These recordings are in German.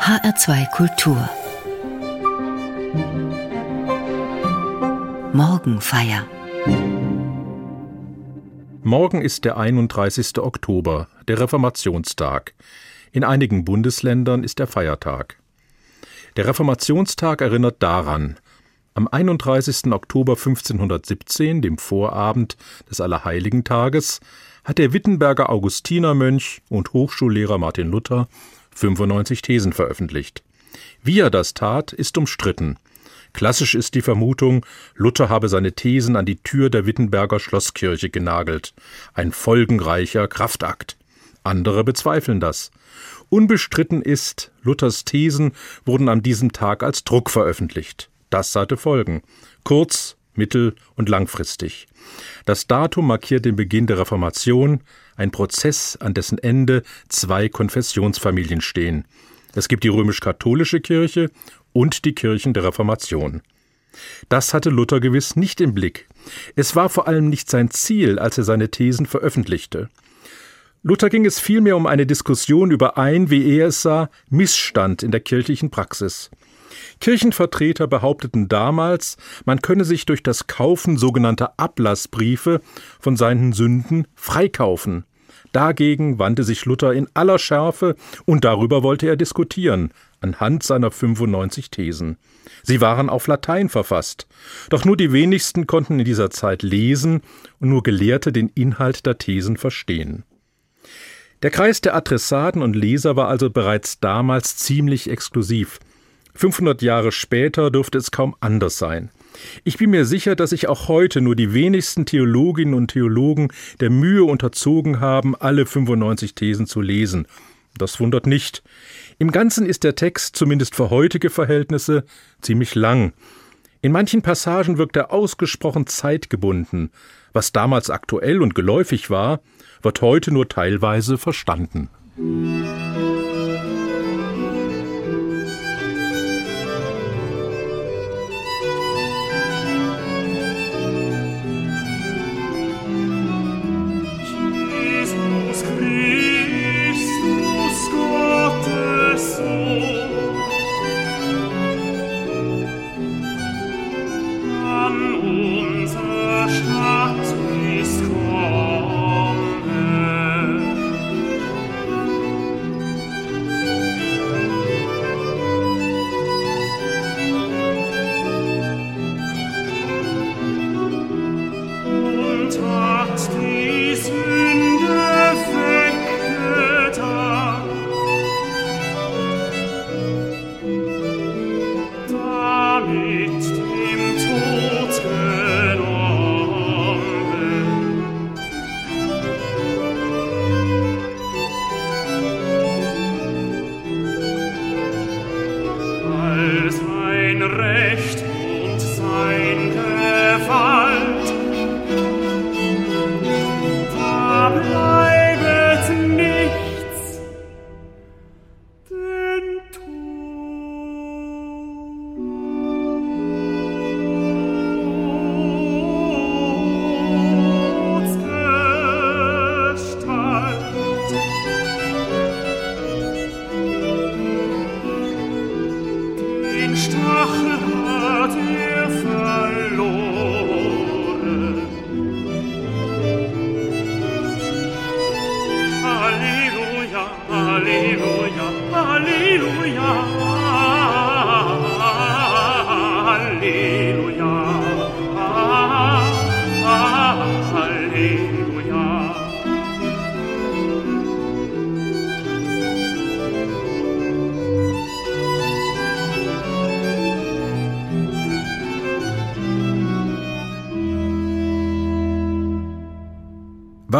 HR2 Kultur Morgenfeier Morgen ist der 31. Oktober, der Reformationstag. In einigen Bundesländern ist der Feiertag. Der Reformationstag erinnert daran, am 31. Oktober 1517, dem Vorabend des Allerheiligentages, hat der Wittenberger Augustinermönch und Hochschullehrer Martin Luther 95 Thesen veröffentlicht. Wie er das tat, ist umstritten. Klassisch ist die Vermutung, Luther habe seine Thesen an die Tür der Wittenberger Schlosskirche genagelt. Ein folgenreicher Kraftakt. Andere bezweifeln das. Unbestritten ist, Luthers Thesen wurden an diesem Tag als Druck veröffentlicht. Das hatte Folgen. Kurz, mittel- und langfristig. Das Datum markiert den Beginn der Reformation, ein Prozess, an dessen Ende zwei Konfessionsfamilien stehen. Es gibt die römisch-katholische Kirche und die Kirchen der Reformation. Das hatte Luther gewiss nicht im Blick. Es war vor allem nicht sein Ziel, als er seine Thesen veröffentlichte. Luther ging es vielmehr um eine Diskussion über ein, wie er es sah, Missstand in der kirchlichen Praxis. Kirchenvertreter behaupteten damals, man könne sich durch das Kaufen sogenannter Ablassbriefe von seinen Sünden freikaufen. Dagegen wandte sich Luther in aller Schärfe und darüber wollte er diskutieren, anhand seiner 95 Thesen. Sie waren auf Latein verfasst, doch nur die wenigsten konnten in dieser Zeit lesen und nur Gelehrte den Inhalt der Thesen verstehen. Der Kreis der Adressaten und Leser war also bereits damals ziemlich exklusiv. 500 Jahre später dürfte es kaum anders sein. Ich bin mir sicher, dass sich auch heute nur die wenigsten Theologinnen und Theologen der Mühe unterzogen haben, alle 95 Thesen zu lesen. Das wundert nicht. Im Ganzen ist der Text, zumindest für heutige Verhältnisse, ziemlich lang. In manchen Passagen wirkt er ausgesprochen zeitgebunden. Was damals aktuell und geläufig war, wird heute nur teilweise verstanden.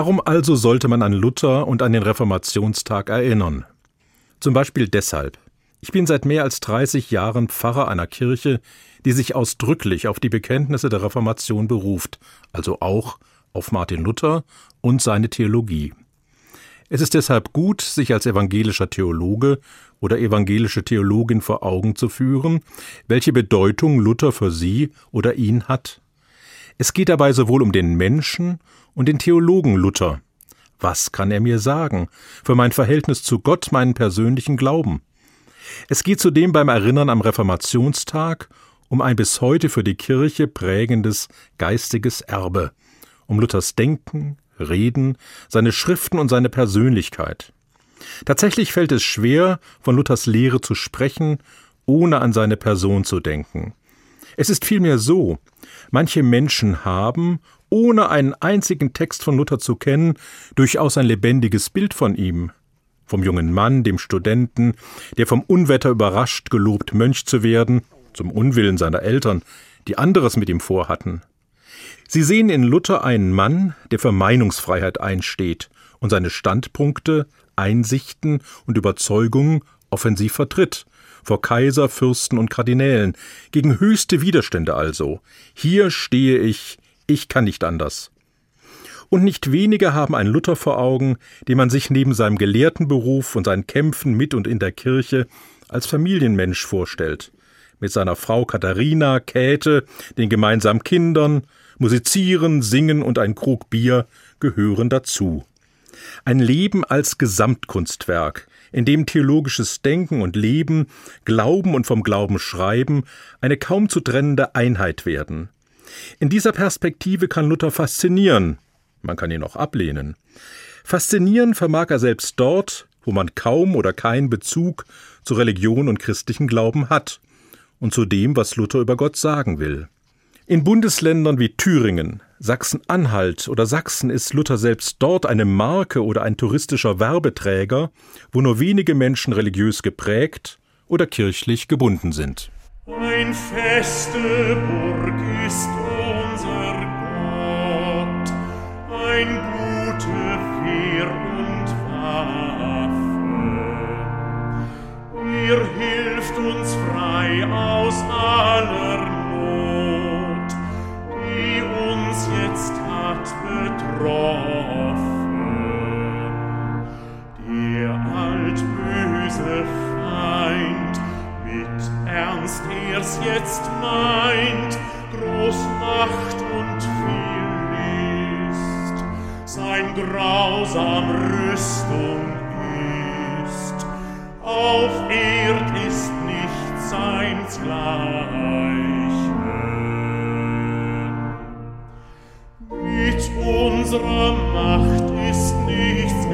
Warum also sollte man an Luther und an den Reformationstag erinnern? Zum Beispiel deshalb. Ich bin seit mehr als 30 Jahren Pfarrer einer Kirche, die sich ausdrücklich auf die Bekenntnisse der Reformation beruft, also auch auf Martin Luther und seine Theologie. Es ist deshalb gut, sich als evangelischer Theologe oder evangelische Theologin vor Augen zu führen, welche Bedeutung Luther für sie oder ihn hat. Es geht dabei sowohl um den Menschen und den Theologen Luther. Was kann er mir sagen für mein Verhältnis zu Gott, meinen persönlichen Glauben? Es geht zudem beim Erinnern am Reformationstag um ein bis heute für die Kirche prägendes geistiges Erbe, um Luthers Denken, Reden, seine Schriften und seine Persönlichkeit. Tatsächlich fällt es schwer, von Luthers Lehre zu sprechen, ohne an seine Person zu denken. Es ist vielmehr so, manche Menschen haben, ohne einen einzigen Text von Luther zu kennen, durchaus ein lebendiges Bild von ihm, vom jungen Mann, dem Studenten, der vom Unwetter überrascht gelobt, Mönch zu werden, zum Unwillen seiner Eltern, die anderes mit ihm vorhatten. Sie sehen in Luther einen Mann, der für Meinungsfreiheit einsteht und seine Standpunkte, Einsichten und Überzeugungen offensiv vertritt, vor Kaiser, Fürsten und Kardinälen, gegen höchste Widerstände also. Hier stehe ich, ich kann nicht anders. Und nicht wenige haben einen Luther vor Augen, den man sich neben seinem gelehrten Beruf und seinen Kämpfen mit und in der Kirche als Familienmensch vorstellt, mit seiner Frau Katharina, Käthe, den gemeinsamen Kindern, musizieren, singen und ein Krug Bier gehören dazu. Ein Leben als Gesamtkunstwerk, in dem theologisches Denken und Leben, Glauben und vom Glauben Schreiben eine kaum zu trennende Einheit werden. In dieser Perspektive kann Luther faszinieren, man kann ihn auch ablehnen. Faszinieren vermag er selbst dort, wo man kaum oder keinen Bezug zu Religion und christlichen Glauben hat, und zu dem, was Luther über Gott sagen will. In Bundesländern wie Thüringen, Sachsen-Anhalt oder Sachsen ist Luther selbst dort eine Marke oder ein touristischer Werbeträger, wo nur wenige Menschen religiös geprägt oder kirchlich gebunden sind. Ein feste Burg ist unser Gott, ein gute Fehr und Waffe. Ihr hilft uns frei aus aller auf Erd ist nicht seins Gleichen. Mit unserer Macht ist nichts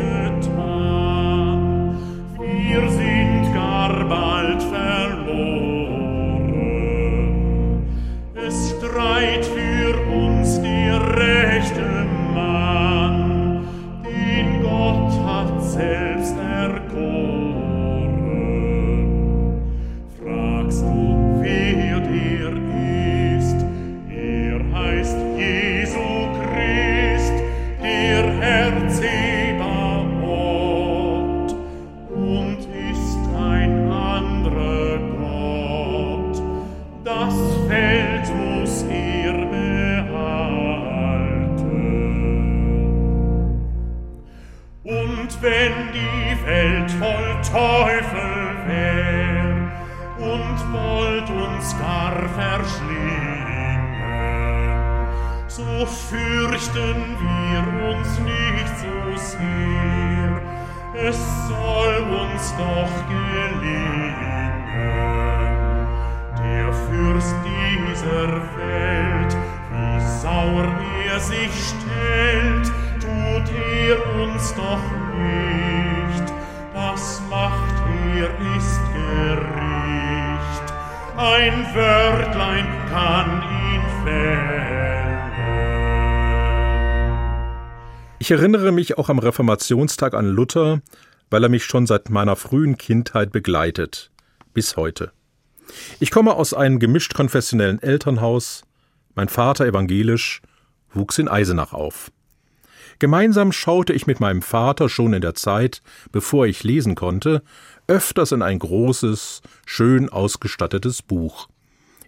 und wollt uns gar verschlingen, so fürchten wir uns nicht so sehr, es soll uns doch gelingen. Der Fürst dieser Welt, wie sauer er sich stellt, tut er uns doch nicht. Das macht er ist Gericht. Ein Wörtlein kann ihn fällen. Ich erinnere mich auch am Reformationstag an Luther, weil er mich schon seit meiner frühen Kindheit begleitet, bis heute. Ich komme aus einem gemischt konfessionellen Elternhaus, mein Vater evangelisch, wuchs in Eisenach auf. Gemeinsam schaute ich mit meinem Vater schon in der Zeit, bevor ich lesen konnte, öfters in ein großes, schön ausgestattetes Buch.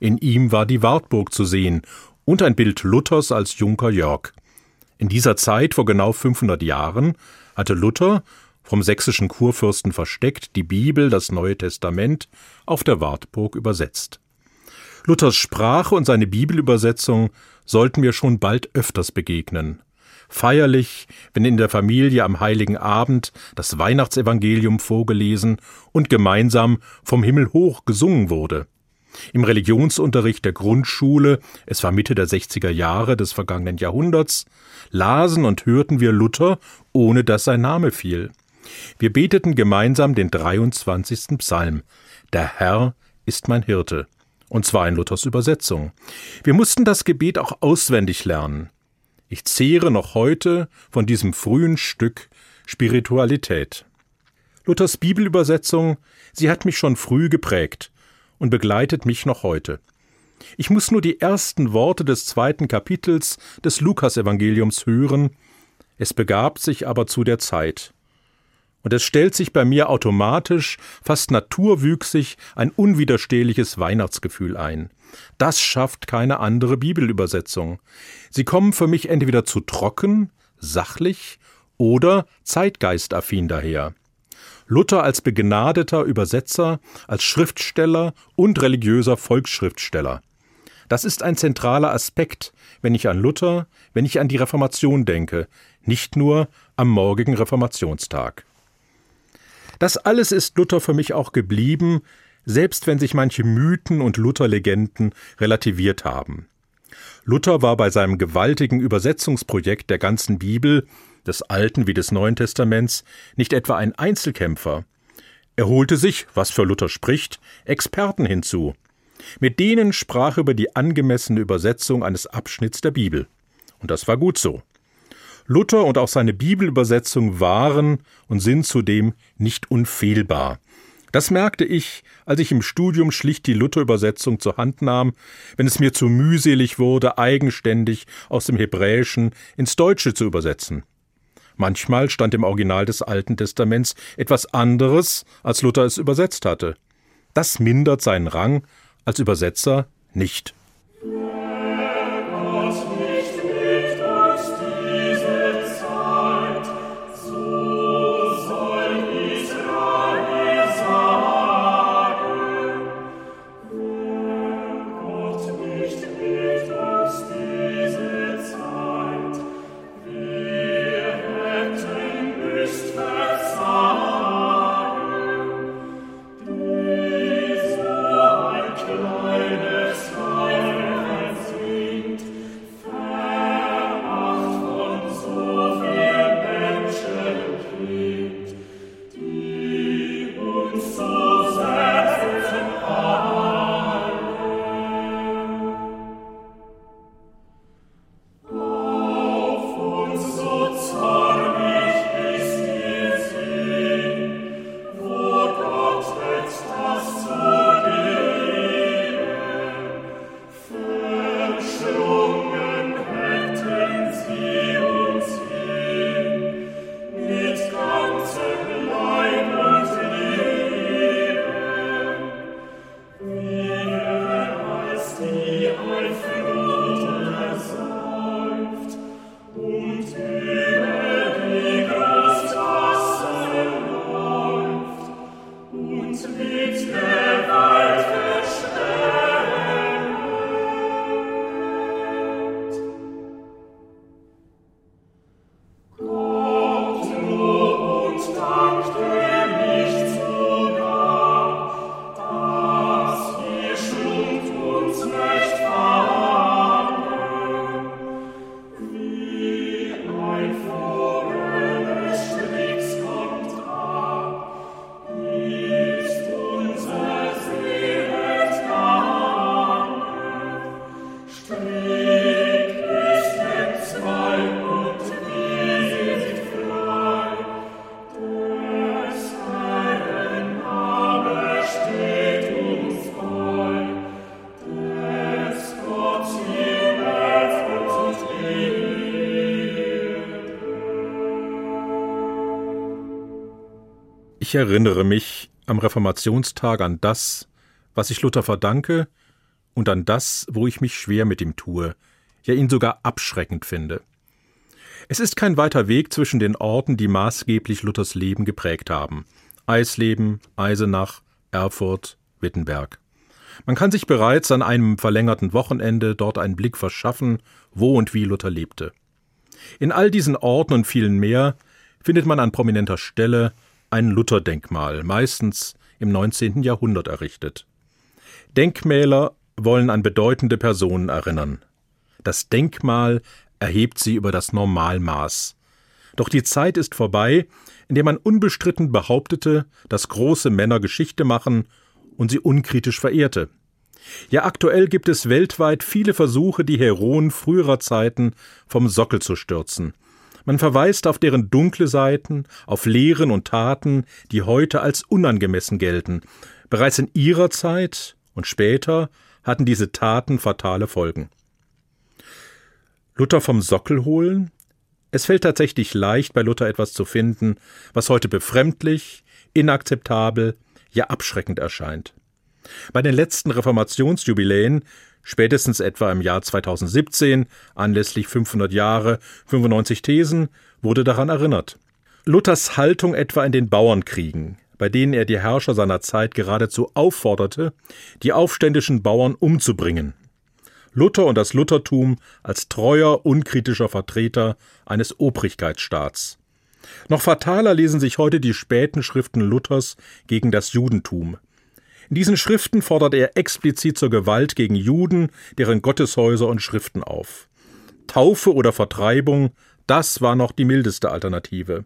In ihm war die Wartburg zu sehen und ein Bild Luthers als Junker Jörg. In dieser Zeit, vor genau 500 Jahren, hatte Luther, vom sächsischen Kurfürsten versteckt, die Bibel, das Neue Testament, auf der Wartburg übersetzt. Luthers Sprache und seine Bibelübersetzung sollten mir schon bald öfters begegnen. Feierlich, wenn in der Familie am heiligen Abend das Weihnachtsevangelium vorgelesen und gemeinsam vom Himmel hoch gesungen wurde. Im Religionsunterricht der Grundschule, es war Mitte der 60er Jahre des vergangenen Jahrhunderts, lasen und hörten wir Luther, ohne dass sein Name fiel. Wir beteten gemeinsam den 23. Psalm. Der Herr ist mein Hirte. Und zwar in Luthers Übersetzung. Wir mussten das Gebet auch auswendig lernen. Ich zehre noch heute von diesem frühen Stück Spiritualität. Luthers Bibelübersetzung, sie hat mich schon früh geprägt und begleitet mich noch heute. Ich muss nur die ersten Worte des zweiten Kapitels des Lukasevangeliums hören, es begab sich aber zu der Zeit. Und es stellt sich bei mir automatisch, fast naturwüchsig, ein unwiderstehliches Weihnachtsgefühl ein. Das schafft keine andere Bibelübersetzung. Sie kommen für mich entweder zu trocken, sachlich oder zeitgeistaffin daher. Luther als begnadeter Übersetzer, als Schriftsteller und religiöser Volksschriftsteller. Das ist ein zentraler Aspekt, wenn ich an Luther, wenn ich an die Reformation denke, nicht nur am morgigen Reformationstag. Das alles ist Luther für mich auch geblieben, selbst wenn sich manche Mythen und Luther-Legenden relativiert haben. Luther war bei seinem gewaltigen Übersetzungsprojekt der ganzen Bibel des Alten wie des Neuen Testaments nicht etwa ein Einzelkämpfer. Er holte sich, was für Luther spricht, Experten hinzu. Mit denen sprach er über die angemessene Übersetzung eines Abschnitts der Bibel. Und das war gut so. Luther und auch seine Bibelübersetzung waren und sind zudem nicht unfehlbar. Das merkte ich, als ich im Studium schlicht die Luther-Übersetzung zur Hand nahm, wenn es mir zu mühselig wurde, eigenständig aus dem Hebräischen ins Deutsche zu übersetzen. Manchmal stand im Original des Alten Testaments etwas anderes, als Luther es übersetzt hatte. Das mindert seinen Rang als Übersetzer nicht. Ich erinnere mich am Reformationstag an das, was ich Luther verdanke, und an das, wo ich mich schwer mit ihm tue, ja ihn sogar abschreckend finde. Es ist kein weiter Weg zwischen den Orten, die maßgeblich Luthers Leben geprägt haben. Eisleben, Eisenach, Erfurt, Wittenberg. Man kann sich bereits an einem verlängerten Wochenende dort einen Blick verschaffen, wo und wie Luther lebte. In all diesen Orten und vielen mehr findet man an prominenter Stelle ein Lutherdenkmal, meistens im 19. Jahrhundert errichtet. Denkmäler wollen an bedeutende Personen erinnern. Das Denkmal erhebt sie über das Normalmaß. Doch die Zeit ist vorbei, in der man unbestritten behauptete, dass große Männer Geschichte machen und sie unkritisch verehrte. Ja, aktuell gibt es weltweit viele Versuche, die Heroen früherer Zeiten vom Sockel zu stürzen. Man verweist auf deren dunkle Seiten, auf Lehren und Taten, die heute als unangemessen gelten. Bereits in ihrer Zeit und später hatten diese Taten fatale Folgen. Luther vom Sockel holen? Es fällt tatsächlich leicht, bei Luther etwas zu finden, was heute befremdlich, inakzeptabel, ja abschreckend erscheint. Bei den letzten Reformationsjubiläen, spätestens etwa im Jahr 2017, anlässlich 500 Jahre, 95 Thesen, wurde daran erinnert. Luthers Haltung etwa in den Bauernkriegen, bei denen er die Herrscher seiner Zeit geradezu aufforderte, die aufständischen Bauern umzubringen. Luther und das Luthertum als treuer, unkritischer Vertreter eines Obrigkeitsstaats. Noch fataler lesen sich heute die späten Schriften Luthers gegen das Judentum. In diesen Schriften fordert er explizit zur Gewalt gegen Juden, deren Gotteshäuser und Schriften auf. Taufe oder Vertreibung, das war noch die mildeste Alternative.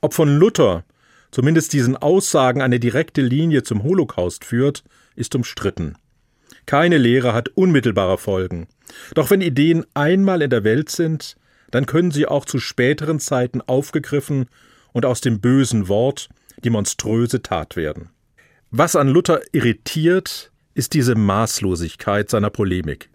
Ob von Luther zumindest diesen Aussagen eine direkte Linie zum Holocaust führt, ist umstritten. Keine Lehre hat unmittelbare Folgen. Doch wenn Ideen einmal in der Welt sind, dann können sie auch zu späteren Zeiten aufgegriffen und aus dem bösen Wort die monströse Tat werden. Was an Luther irritiert, ist diese Maßlosigkeit seiner Polemik.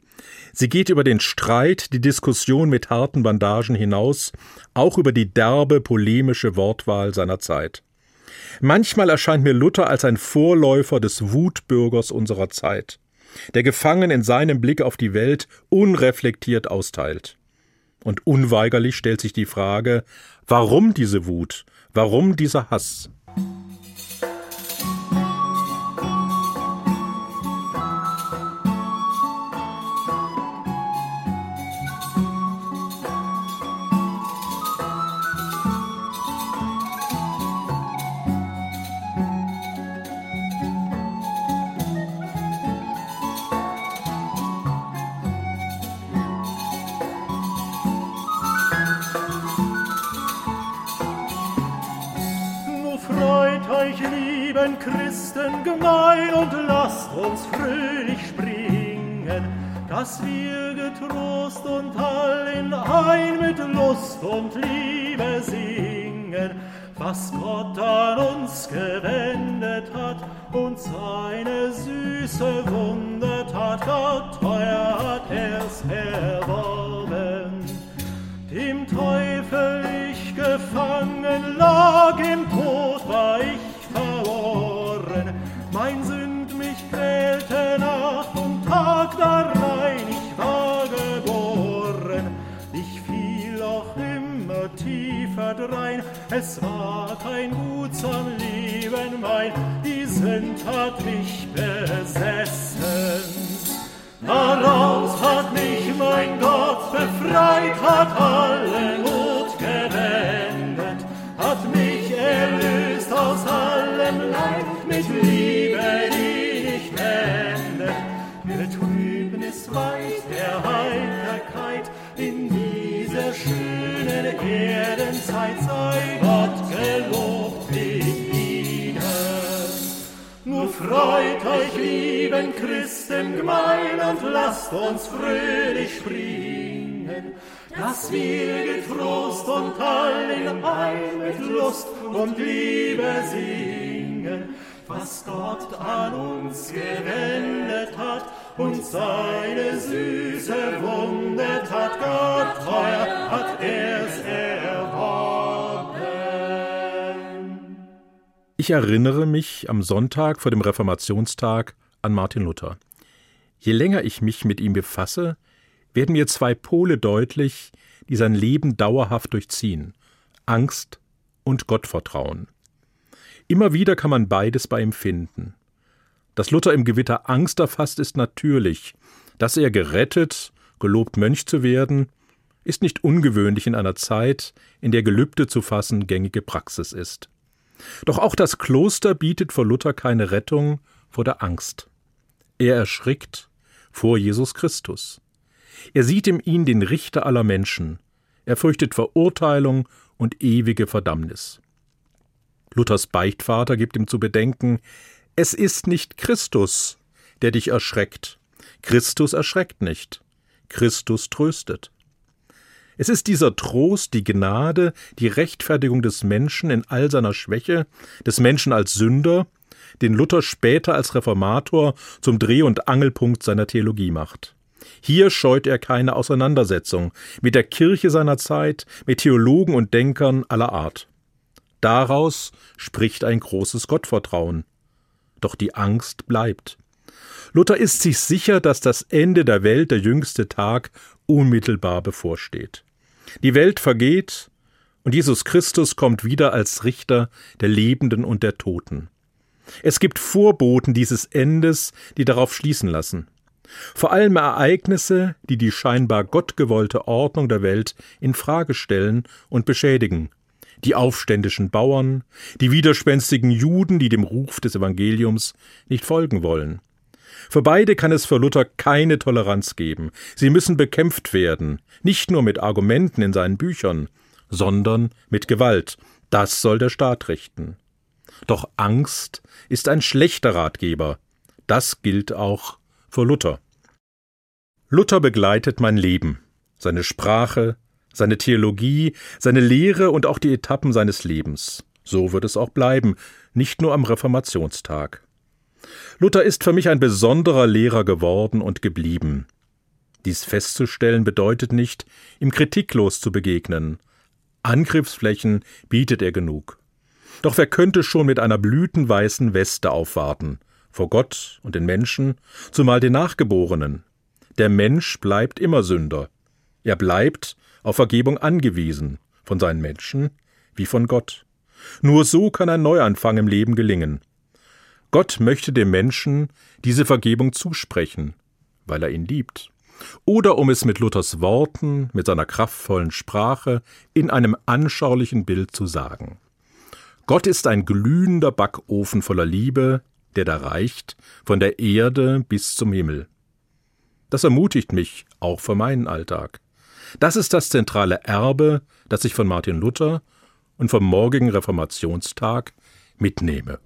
Sie geht über den Streit, die Diskussion mit harten Bandagen hinaus, auch über die derbe polemische Wortwahl seiner Zeit. Manchmal erscheint mir Luther als ein Vorläufer des Wutbürgers unserer Zeit, der gefangen in seinem Blick auf die Welt unreflektiert austeilt. Und unweigerlich stellt sich die Frage, warum diese Wut, warum dieser Hass? Wir getrost und allen ein mit Lust und Liebe singen, was Gott an uns gewendet hat und seine süße Wundertat, Gott teuer hat er's erworben. Dem Teufel ich gefangen lag, im Tod es war kein Guts am Leben mein, die Sünd hat mich besessen. Daraus hat mich mein Gott befreit, hat alle Not gewendet, hat mich erlöst aus allem Leid, mit Liebe, die nicht endet. Betrübnis weit der Heiterkeit in dieser schönen Erdenzeit freut euch, lieben Christen gemein, und lasst uns fröhlich springen, dass wir getrost und allen ein mit Lust und Liebe singen, was Gott an uns gewendet hat und seine süße Wunde tat, Gott treuer hat er's Ich erinnere mich am Sonntag vor dem Reformationstag an Martin Luther. Je länger ich mich mit ihm befasse, werden mir zwei Pole deutlich, die sein Leben dauerhaft durchziehen Angst und Gottvertrauen. Immer wieder kann man beides bei ihm finden. Dass Luther im Gewitter Angst erfasst, ist natürlich. Dass er gerettet, gelobt Mönch zu werden, ist nicht ungewöhnlich in einer Zeit, in der Gelübde zu fassen gängige Praxis ist. Doch auch das Kloster bietet vor Luther keine Rettung vor der Angst. Er erschrickt vor Jesus Christus. Er sieht in ihn den Richter aller Menschen. Er fürchtet Verurteilung und ewige Verdammnis. Luthers Beichtvater gibt ihm zu bedenken, es ist nicht Christus, der dich erschreckt. Christus erschreckt nicht. Christus tröstet. Es ist dieser Trost, die Gnade, die Rechtfertigung des Menschen in all seiner Schwäche, des Menschen als Sünder, den Luther später als Reformator zum Dreh- und Angelpunkt seiner Theologie macht. Hier scheut er keine Auseinandersetzung mit der Kirche seiner Zeit, mit Theologen und Denkern aller Art. Daraus spricht ein großes Gottvertrauen. Doch die Angst bleibt. Luther ist sich sicher, dass das Ende der Welt, der jüngste Tag, unmittelbar bevorsteht. Die Welt vergeht, und Jesus Christus kommt wieder als Richter der Lebenden und der Toten. Es gibt Vorboten dieses Endes, die darauf schließen lassen. Vor allem Ereignisse, die die scheinbar gottgewollte Ordnung der Welt in Frage stellen und beschädigen. Die aufständischen Bauern, die widerspenstigen Juden, die dem Ruf des Evangeliums nicht folgen wollen. Für beide kann es für Luther keine Toleranz geben. Sie müssen bekämpft werden, nicht nur mit Argumenten in seinen Büchern, sondern mit Gewalt. Das soll der Staat richten. Doch Angst ist ein schlechter Ratgeber. Das gilt auch für Luther. Luther begleitet mein Leben, seine Sprache, seine Theologie, seine Lehre und auch die Etappen seines Lebens. So wird es auch bleiben, nicht nur am Reformationstag. Luther ist für mich ein besonderer Lehrer geworden und geblieben. Dies festzustellen bedeutet nicht, ihm kritiklos zu begegnen. Angriffsflächen bietet er genug. Doch wer könnte schon mit einer blütenweißen Weste aufwarten, vor Gott und den Menschen, zumal den Nachgeborenen? Der Mensch bleibt immer Sünder. Er bleibt auf Vergebung angewiesen, von seinen Menschen wie von Gott. Nur so kann ein Neuanfang im Leben gelingen. Gott möchte dem Menschen diese Vergebung zusprechen, weil er ihn liebt. Oder um es mit Luthers Worten, mit seiner kraftvollen Sprache, in einem anschaulichen Bild zu sagen. Gott ist ein glühender Backofen voller Liebe, der da reicht, von der Erde bis zum Himmel. Das ermutigt mich auch für meinen Alltag. Das ist das zentrale Erbe, das ich von Martin Luther und vom morgigen Reformationstag mitnehme.